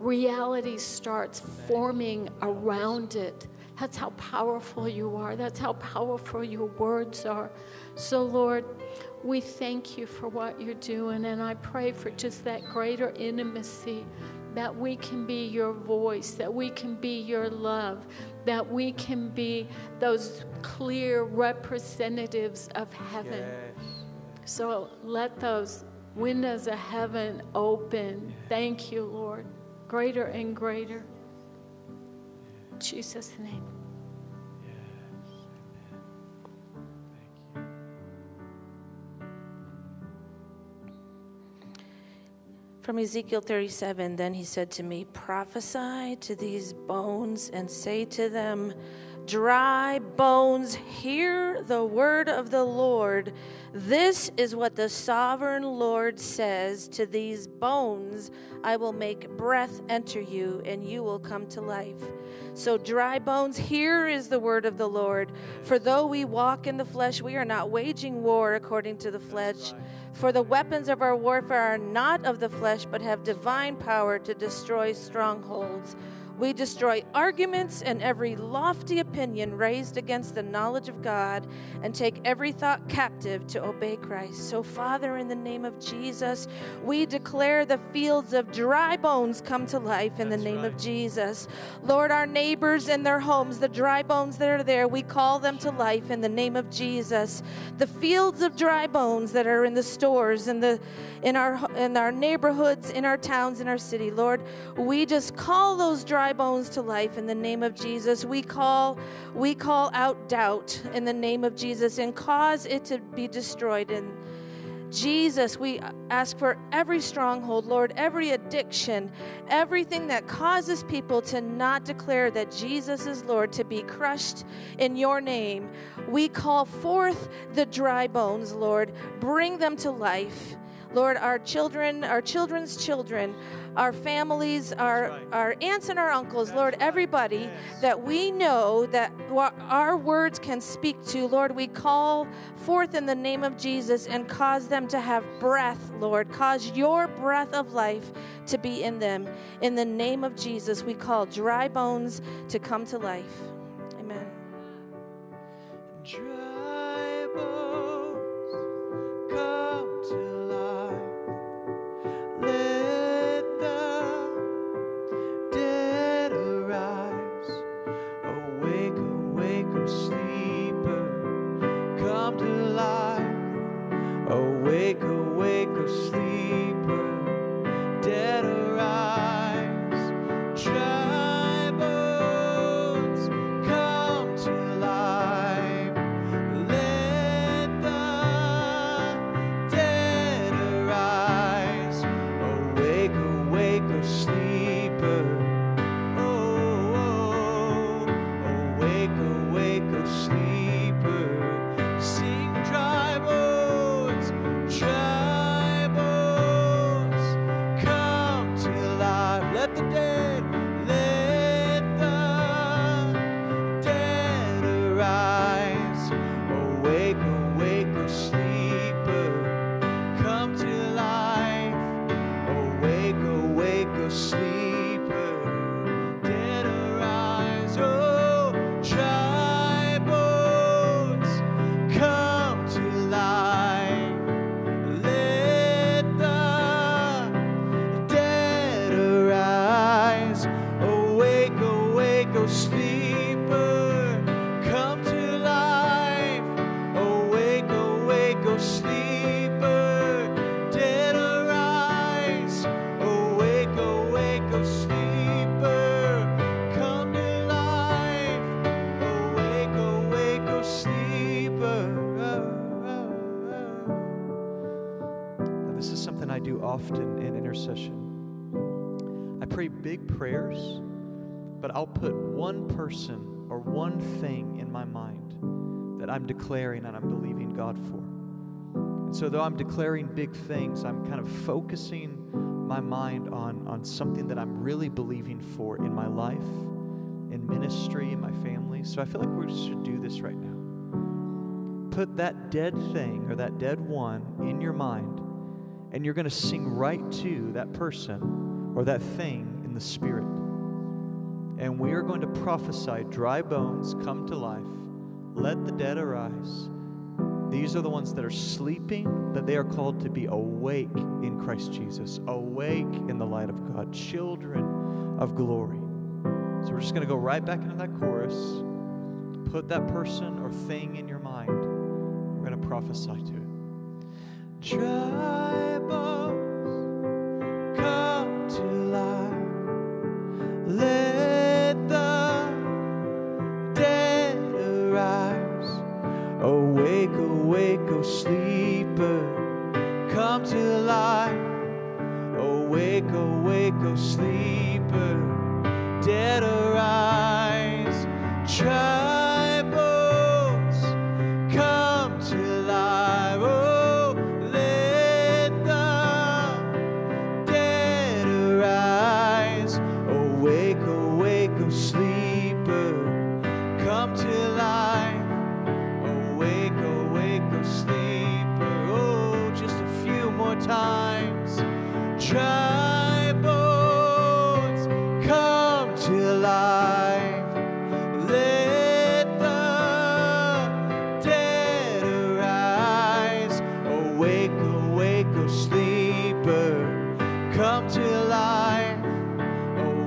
reality starts forming around it. That's how powerful you are. That's how powerful your words are. So, Lord, we thank you for what you're doing, and I pray for just that greater intimacy that we can be your voice, that we can be your love, that we can be those clear representatives of heaven. So let those windows of heaven open. Thank you, Lord. Greater and greater. In Jesus' name. From Ezekiel 37, then he said to me, Prophesy to these bones and say to them, Dry bones, hear the word of the Lord. This is what the sovereign Lord says to these bones I will make breath enter you, and you will come to life. So, dry bones, here is the word of the Lord. For though we walk in the flesh, we are not waging war according to the flesh. For the weapons of our warfare are not of the flesh, but have divine power to destroy strongholds. We destroy arguments and every lofty opinion raised against the knowledge of God and take every thought captive to obey Christ. So, Father, in the name of Jesus, we declare the fields of dry bones come to life in the name of Jesus. Lord, our neighbors and their homes, the dry bones that are there, we call them to life in the name of Jesus. The fields of dry bones that are in the stores, in the in our in our neighborhoods, in our towns, in our city, Lord, we just call those dry bones to life in the name of Jesus. We call we call out doubt in the name of Jesus and cause it to be destroyed in Jesus, we ask for every stronghold, Lord, every addiction, everything that causes people to not declare that Jesus is Lord, to be crushed in your name. We call forth the dry bones, Lord. Bring them to life. Lord, our children, our children's children, our families, our, right. our aunts and our uncles, That's Lord, right. everybody Yes. that we know that our words can speak to, Lord, we call forth in the name of Jesus and cause them to have breath, Lord. Cause your breath of life to be in them. In the name of Jesus, we call dry bones to come to life. Now, this is something I do often in intercession. I pray big prayers, but I'll put one person or one thing in my mind that I'm declaring and I'm believing God for. And so, though I'm declaring big things, I'm kind of focusing my mind on, on something that I'm really believing for in my life, in ministry, in my family. So, I feel like we should do this right now put that dead thing or that dead one in your mind, and you're going to sing right to that person or that thing in the spirit. And we are going to prophesy dry bones come to life, let the dead arise. These are the ones that are sleeping, that they are called to be awake in Christ Jesus, awake in the light of God, children of glory. So we're just going to go right back into that chorus. Put that person or thing in your mind. Prophesy to. Dry bones, come to life. Let the dead arise. Awake, awake, O sleeper, come to life. Awake, awake, O sleeper, dead arise. Dry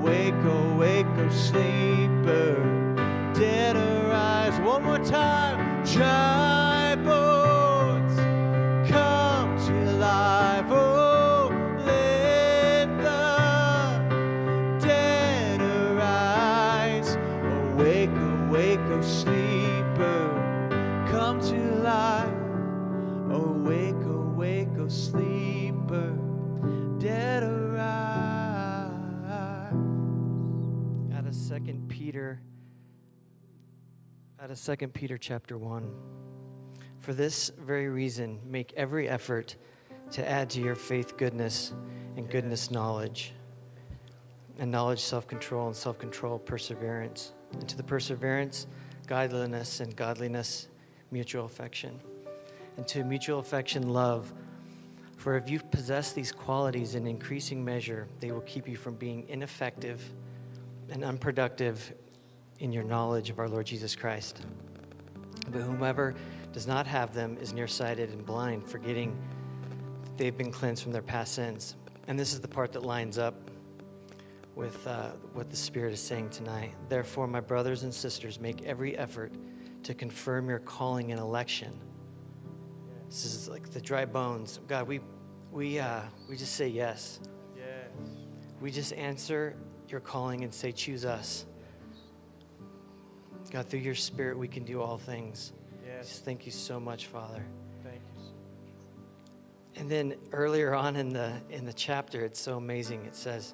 Awake, awake, O oh, sleeper, 2 Peter chapter 1. For this very reason, make every effort to add to your faith goodness, and goodness knowledge, and knowledge self control, and self control perseverance, and to the perseverance godliness, and godliness mutual affection, and to mutual affection love. For if you possess these qualities in increasing measure, they will keep you from being ineffective and unproductive in your knowledge of our Lord Jesus Christ. But whomever does not have them is nearsighted and blind, forgetting that they've been cleansed from their past sins. And this is the part that lines up with uh, what the Spirit is saying tonight. Therefore, my brothers and sisters, make every effort to confirm your calling and election. This is like the dry bones. God, we, we, uh, we just say yes. Yes. We just answer your calling and say, choose us. God, through your spirit, we can do all things. Yes. Just thank you so much, Father. Thank you. so And then earlier on in the in the chapter, it's so amazing. It says,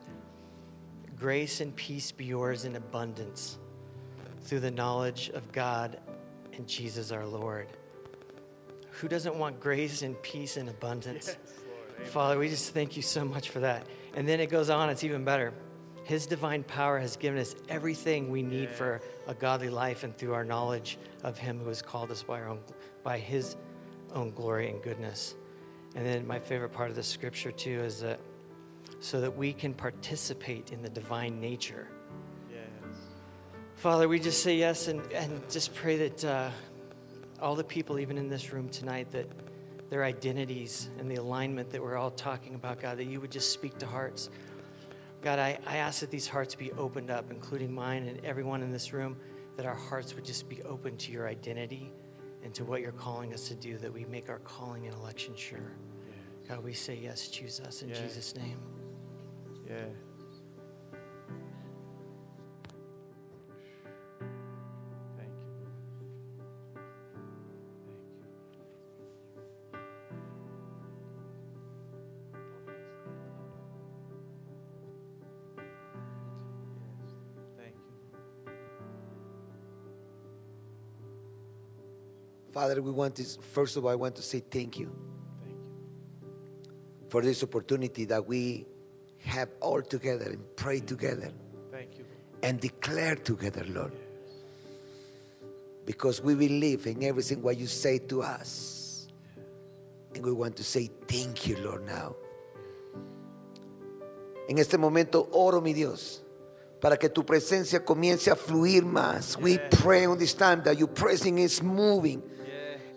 "Grace and peace be yours in abundance through the knowledge of God and Jesus our Lord." Who doesn't want grace and peace and abundance? Father, we just thank you so much for that. And then it goes on, it's even better. His divine power has given us everything we need for a godly life and through our knowledge of him who has called us by our own by his own glory and goodness. And then my favorite part of the scripture too is that so that we can participate in the divine nature. Yes. Father, we just say yes and, and just pray that uh, all the people, even in this room tonight, that their identities and the alignment that we're all talking about, God, that you would just speak to hearts. God, I, I ask that these hearts be opened up, including mine and everyone in this room, that our hearts would just be open to your identity and to what you're calling us to do, that we make our calling and election sure. God, we say yes, choose us in Yeah. Jesus' name. Yeah. Father, we want this. First of all, I want to say thank you Thank you. for this opportunity that we have all together and pray together Thank you. and declare together, Lord. Because we believe in everything what you say to us. And we want to say thank you, Lord, now. En este momento oro, mi Dios, para que tu presencia comience a fluir más. We pray on this time that your presence is moving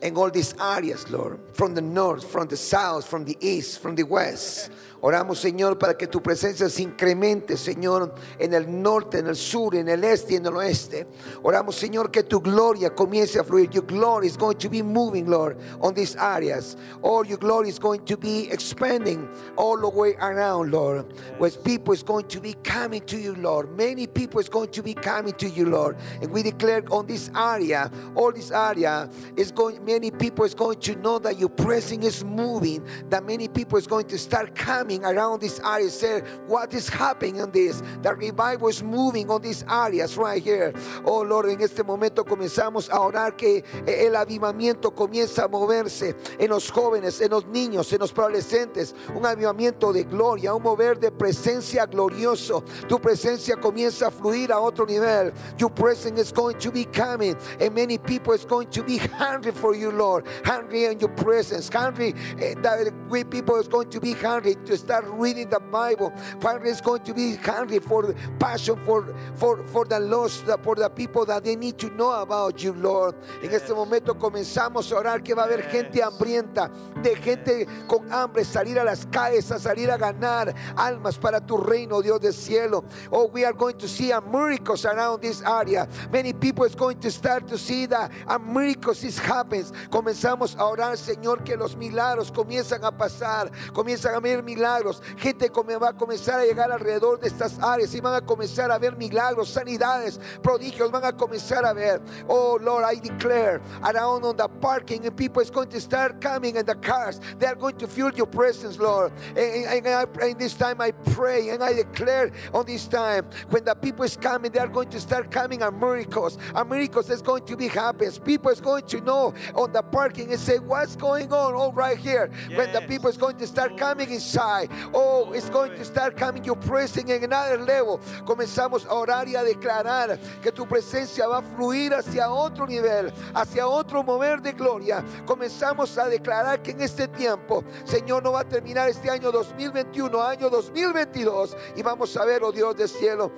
in all these areas, Lord, from the north, from the south, from the east, from the west. Oramos, Señor, para que tu presencia se incremente, Señor, en el norte, en el sur, en el este y en el oeste. Oramos, Señor, que tu gloria comience a fluir. Your glory is going to be moving, Lord, on these areas. All your glory is going to be expanding all the way around, Lord. Where people is going to be coming to you, Lord. Many people is going to be coming to you, Lord. And we declare on this area, all this area is going, many people is going to know that your presence is moving, that many people is going to start coming around this area, say, what is happening in this? The revival is moving on these areas right here. Oh Lord, en este momento comenzamos a orar que eh, el avivamiento comienza a moverse en los jóvenes, en los niños, en los adolescentes. Un avivamiento de gloria, un mover de presencia glorioso. Tu presencia comienza a fluir a otro nivel. Your presence is going to be coming, and many people is going to be hungry for you, Lord. Hungry in your presence, hungry. eh, that we people is going to be hungry to start reading the Bible. Hungry is going to be hungry for passion for for for the lost, for the people that they need to know about you, Lord. En este momento comenzamos a orar que va a haber gente hambrienta, de gente con hambre salir a las calles a salir a ganar almas para tu reino, Dios del cielo. Oh, we are going to see a miracles around this area. Many people is going to start to see that a miracles is happens. Comenzamos a orar, Señor, que los milagros comienzan a pasar, comienzan a ver milagros. Gente va a comenzar a llegar alrededor de estas áreas y van a comenzar a ver milagros, sanidades, prodigios, van a comenzar a ver. Oh Lord, I declare around on the parking and people is going to start coming in the cars. They are going to feel your presence, Lord. And, and in this time I pray and I declare on this time when the people is coming, they are going to start coming and miracles. And miracles is going to be happening. People is going to know on the parking and say, What's going on? All right here. When the people is going to start coming inside. Oh, it's going to start coming your presence en another level. Comenzamos a orar y a declarar que tu presencia va a fluir hacia otro nivel, hacia otro mover de gloria. Comenzamos a declarar que en este tiempo, Señor, no va a terminar este año 2021, año 2022. Y vamos a ver, oh Dios del cielo,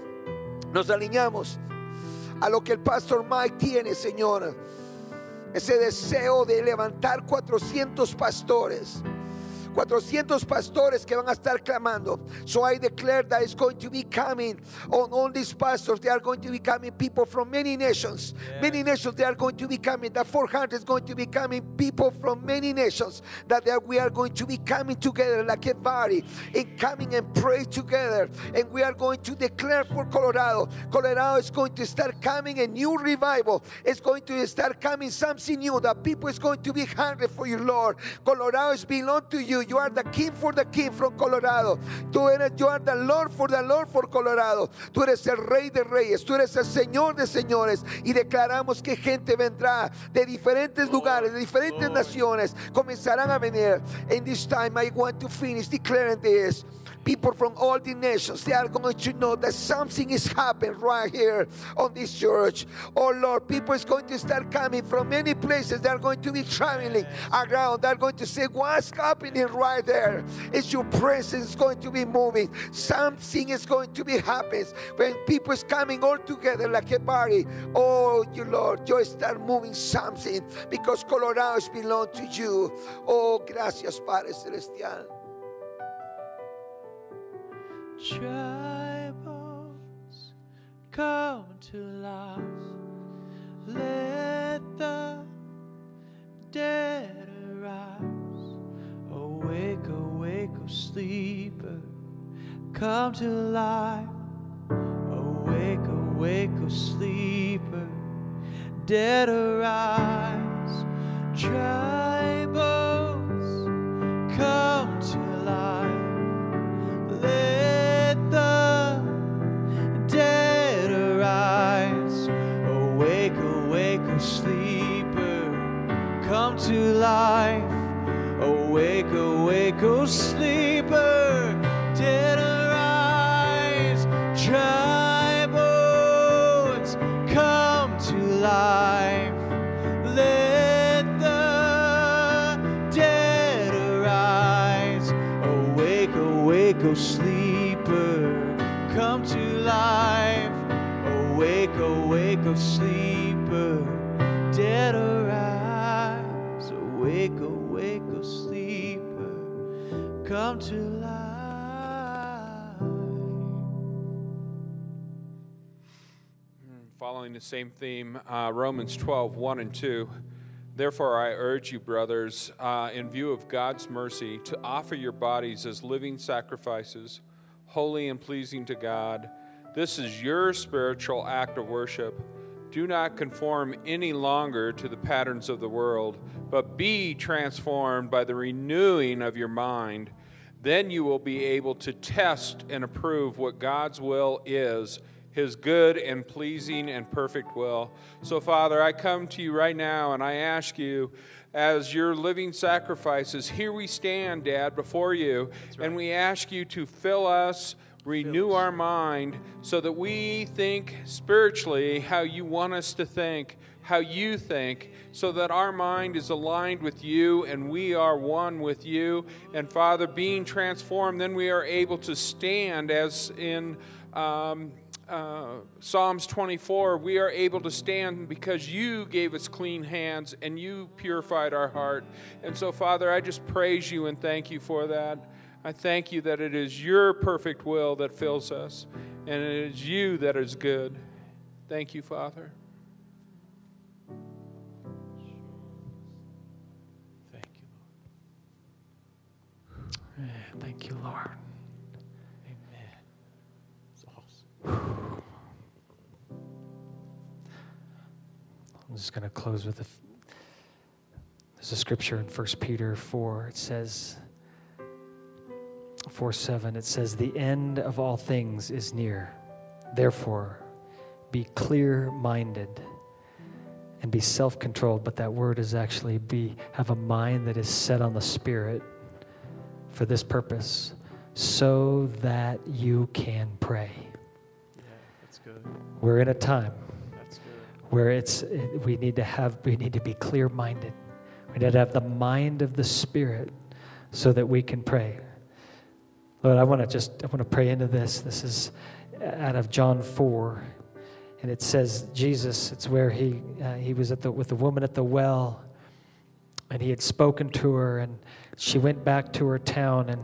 nos alineamos a lo que el pastor Mike tiene, Señor. Ese deseo de levantar 400 pastores. 400 pastores que van a estar clamando. So I declare that it's going to be coming on all these pastors. They are going to be coming people from many nations. Many nations they are going to be coming. That 400 is going to be coming people from many nations. That they are- we are going to be coming together like a body and coming and pray together. And we are going to declare for Colorado. Colorado is going to start coming a new revival. It's going to start coming something new. That people is going to be hungry for you, Lord. Colorado is belong to you. You are the king for the king from Colorado. Tú eres, you are the Lord for the Lord for Colorado. Tú eres el rey de reyes. Tú eres el señor de señores. Y declaramos que gente vendrá de diferentes lugares, de diferentes naciones. Comenzarán a venir. In this time, I want to finish declaring this. People from all the nations, they are going to know that something is happening right here on this church. Oh Lord, people is going to start coming from many places. They are going to be traveling around. They're going to say, What's happening right there? It's your presence going to be moving. Something is going to be happening when people is coming all together like a body. Oh, you Lord, you start moving something because Colorado belong to you. Oh, gracias, Padre Celestial. Dry bones come to life. Let the dead arise. Awake, awake, oh sleeper, come to life. Awake, awake, oh sleeper, dead arise. Dry bones come to life. Let the dead arise. Awake, awake, oh sleeper, come to life. Awake, awake, oh sleeper, dead arise. Awake, awake, O sleeper, come to life. Following the same theme, uh, Romans 12, 1 and 2. Therefore, I urge you, brothers, uh, in view of God's mercy, to offer your bodies as living sacrifices, holy and pleasing to God. This is your spiritual act of worship. Do not conform any longer to the patterns of the world, but be transformed by the renewing of your mind. Then you will be able to test and approve what God's will is his good and pleasing and perfect will. So, Father, I come to you right now and I ask you, as your living sacrifices, here we stand, Dad, before you, and we ask you to fill us. Renew our mind so that we think spiritually how you want us to think, how you think, so that our mind is aligned with you and we are one with you. And Father, being transformed, then we are able to stand as in. Um, uh, Psalms 24, we are able to stand because you gave us clean hands and you purified our heart. And so, Father, I just praise you and thank you for that. I thank you that it is your perfect will that fills us, and it is you that is good. Thank you, Father. Thank you. Lord. Thank you, Lord. I'm just going to close with a. f- There's a scripture in 1 Peter 4. It says, 4 7, it says, The end of all things is near. Therefore, be clear minded and be self controlled. But that word is actually be have a mind that is set on the Spirit for this purpose, so that you can pray. Yeah, that's good. We're in a time where it's we need to have we need to be clear minded. We need to have the mind of the Spirit so that we can pray. Lord, I want to just I want to pray into this. This is out of John four, and it says Jesus. It's where he uh, he was at the with the woman at the well, and he had spoken to her, and she went back to her town, and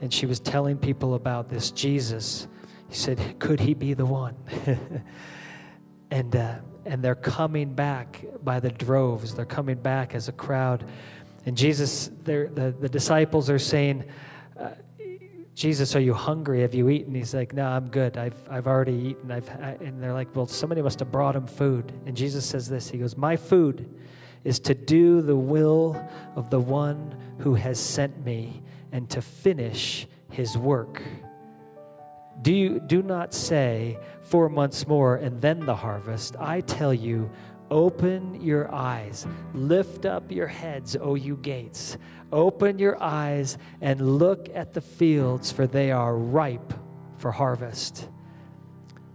and she was telling people about this Jesus. He said, "Could he be the one?" and uh, and they're coming back by the droves. They're coming back as a crowd, and Jesus, the the disciples are saying, uh, "Jesus, are you hungry? Have you eaten?" He's like, "No, I'm good. I've I've already eaten. I've and they're like, "Well, somebody must have brought him food." And Jesus says this. He goes, "My food is to do the will of the one who has sent me and to finish his work." Do, you, do not say four months more and then the harvest. I tell you, open your eyes, lift up your heads, O you gates. Open your eyes and look at the fields, for they are ripe for harvest.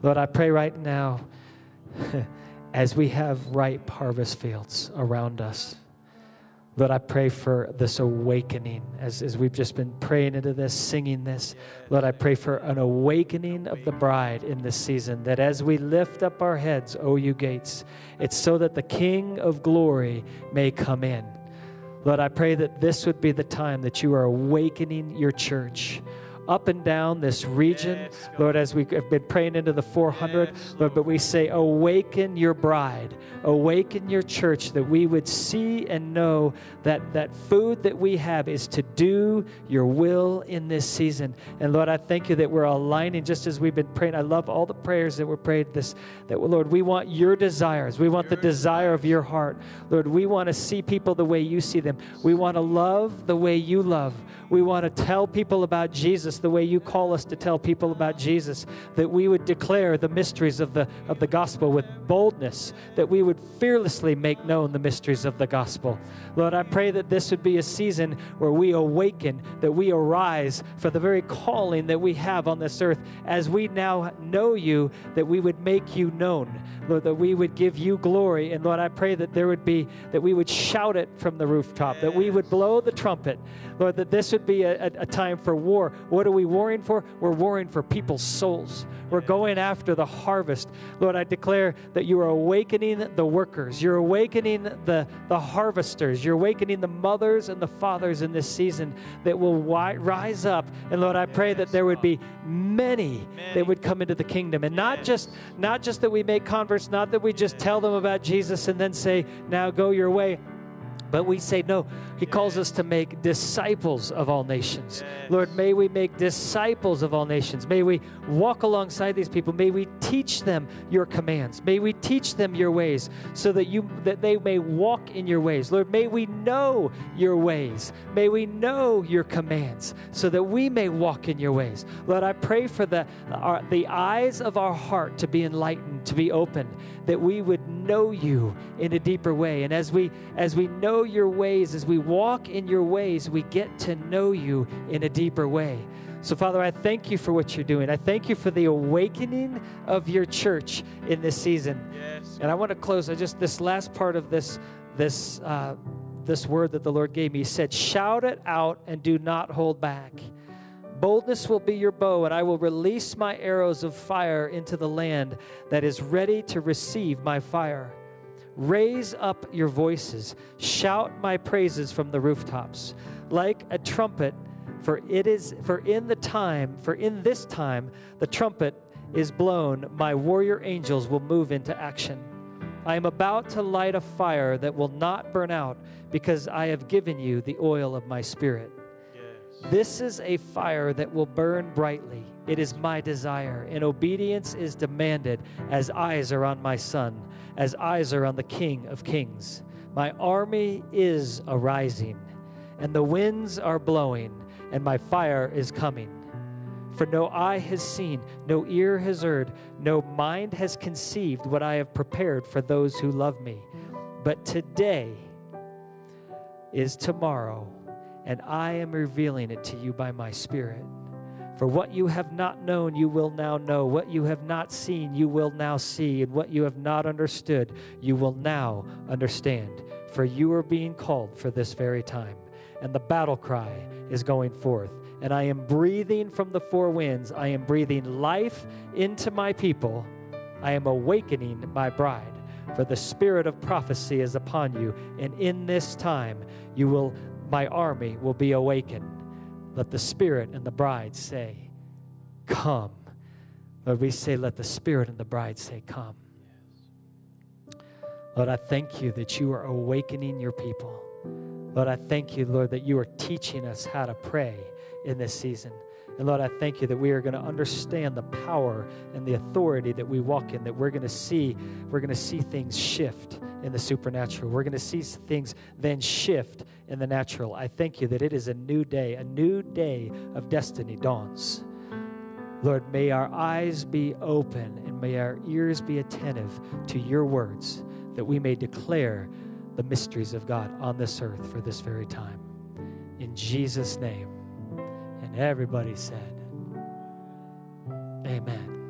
Lord, I pray right now as we have ripe harvest fields around us. Lord, I pray for this awakening as, as we've just been praying into this, singing this. Lord, I pray for an awakening of the bride in this season, that as we lift up our heads, O you gates, it's so that the King of glory may come in. Lord, I pray that this would be the time that you are awakening your church up and down this region. Lord, as we have been praying into the 400, Lord, but we say, awaken your bride, awaken your church, that we would see and know that that food that we have is to do your will in this season. And Lord, I thank you that we're aligning just as we've been praying. I love all the prayers that were prayed this, that Lord, we want your desires. We want the desire of your heart. Lord, we want to see people the way you see them. We want to love the way you love. We want to tell people about Jesus the way you call us to tell people about Jesus, that we would declare the mysteries of the, of the gospel with boldness, that we would fearlessly make known the mysteries of the gospel. Lord, I pray that this would be a season where we awaken, that we arise for the very calling that we have on this earth. As we now know you, that we would make you known. Lord, that we would give you glory. And Lord, I pray that there would be, that we would shout it from the rooftop, that we would blow the trumpet. Lord, that this would be a, a, a time for war. What what are we warring for? We're warring for people's souls. We're going after the harvest. Lord, I declare that you are awakening the workers. You're awakening the, the harvesters. You're awakening the mothers and the fathers in this season that will wi- rise up. And Lord, I pray that there would be many that would come into the kingdom. And not just not just that we make converts, not that we just tell them about Jesus and then say, now go your way. But we say, no, he calls us to make disciples of all nations. Lord, may we make disciples of all nations. May we walk alongside these people. May we teach them your commands. May we teach them your ways so that you that they may walk in your ways. Lord, may we know your ways. May we know your commands so that we may walk in your ways. Lord, I pray for the our, the eyes of our heart to be enlightened, to be opened, that we would know you in a deeper way. And as we as we know your ways, as we walk in your ways, we get to know you in a deeper way. So, Father, I thank you for what you're doing. I thank you for the awakening of your church in this season. Yes. And I want to close. I just this last part of this this uh, this word that the Lord gave me. He said, "Shout it out and do not hold back." Boldness will be your bow, and I will release my arrows of fire into the land that is ready to receive my fire. Raise up your voices, shout my praises from the rooftops, like a trumpet, for it is for in the time, for in this time the trumpet is blown, my warrior angels will move into action. I am about to light a fire that will not burn out because I have given you the oil of my spirit. This is a fire that will burn brightly. It is my desire, and obedience is demanded as eyes are on my son, as eyes are on the King of kings. My army is arising, and the winds are blowing, and my fire is coming. For no eye has seen, no ear has heard, no mind has conceived what I have prepared for those who love me. But today is tomorrow and I am revealing it to you by my Spirit. For what you have not known, you will now know. What you have not seen, you will now see. And what you have not understood, you will now understand. For you are being called for this very time. And the battle cry is going forth. And I am breathing from the four winds. I am breathing life into my people. I am awakening my bride. For the spirit of prophecy is upon you. And in this time, you will my army will be awakened. Let the Spirit and the bride say, Come. Lord, we say, Let the Spirit and the bride say, Come. Lord, I thank you that you are awakening your people. Lord, I thank you, Lord, that you are teaching us how to pray in this season. And Lord, I thank you that we are going to understand the power and the authority that we walk in, that we're going to see, we're going to see things shift in the supernatural. We're going to see things then shift in the natural. I thank you that it is a new day, a new day of destiny dawns. Lord, may our eyes be open and may our ears be attentive to your words, that we may declare the mysteries of God on this earth for this very time. In Jesus' name. Everybody said, Amen.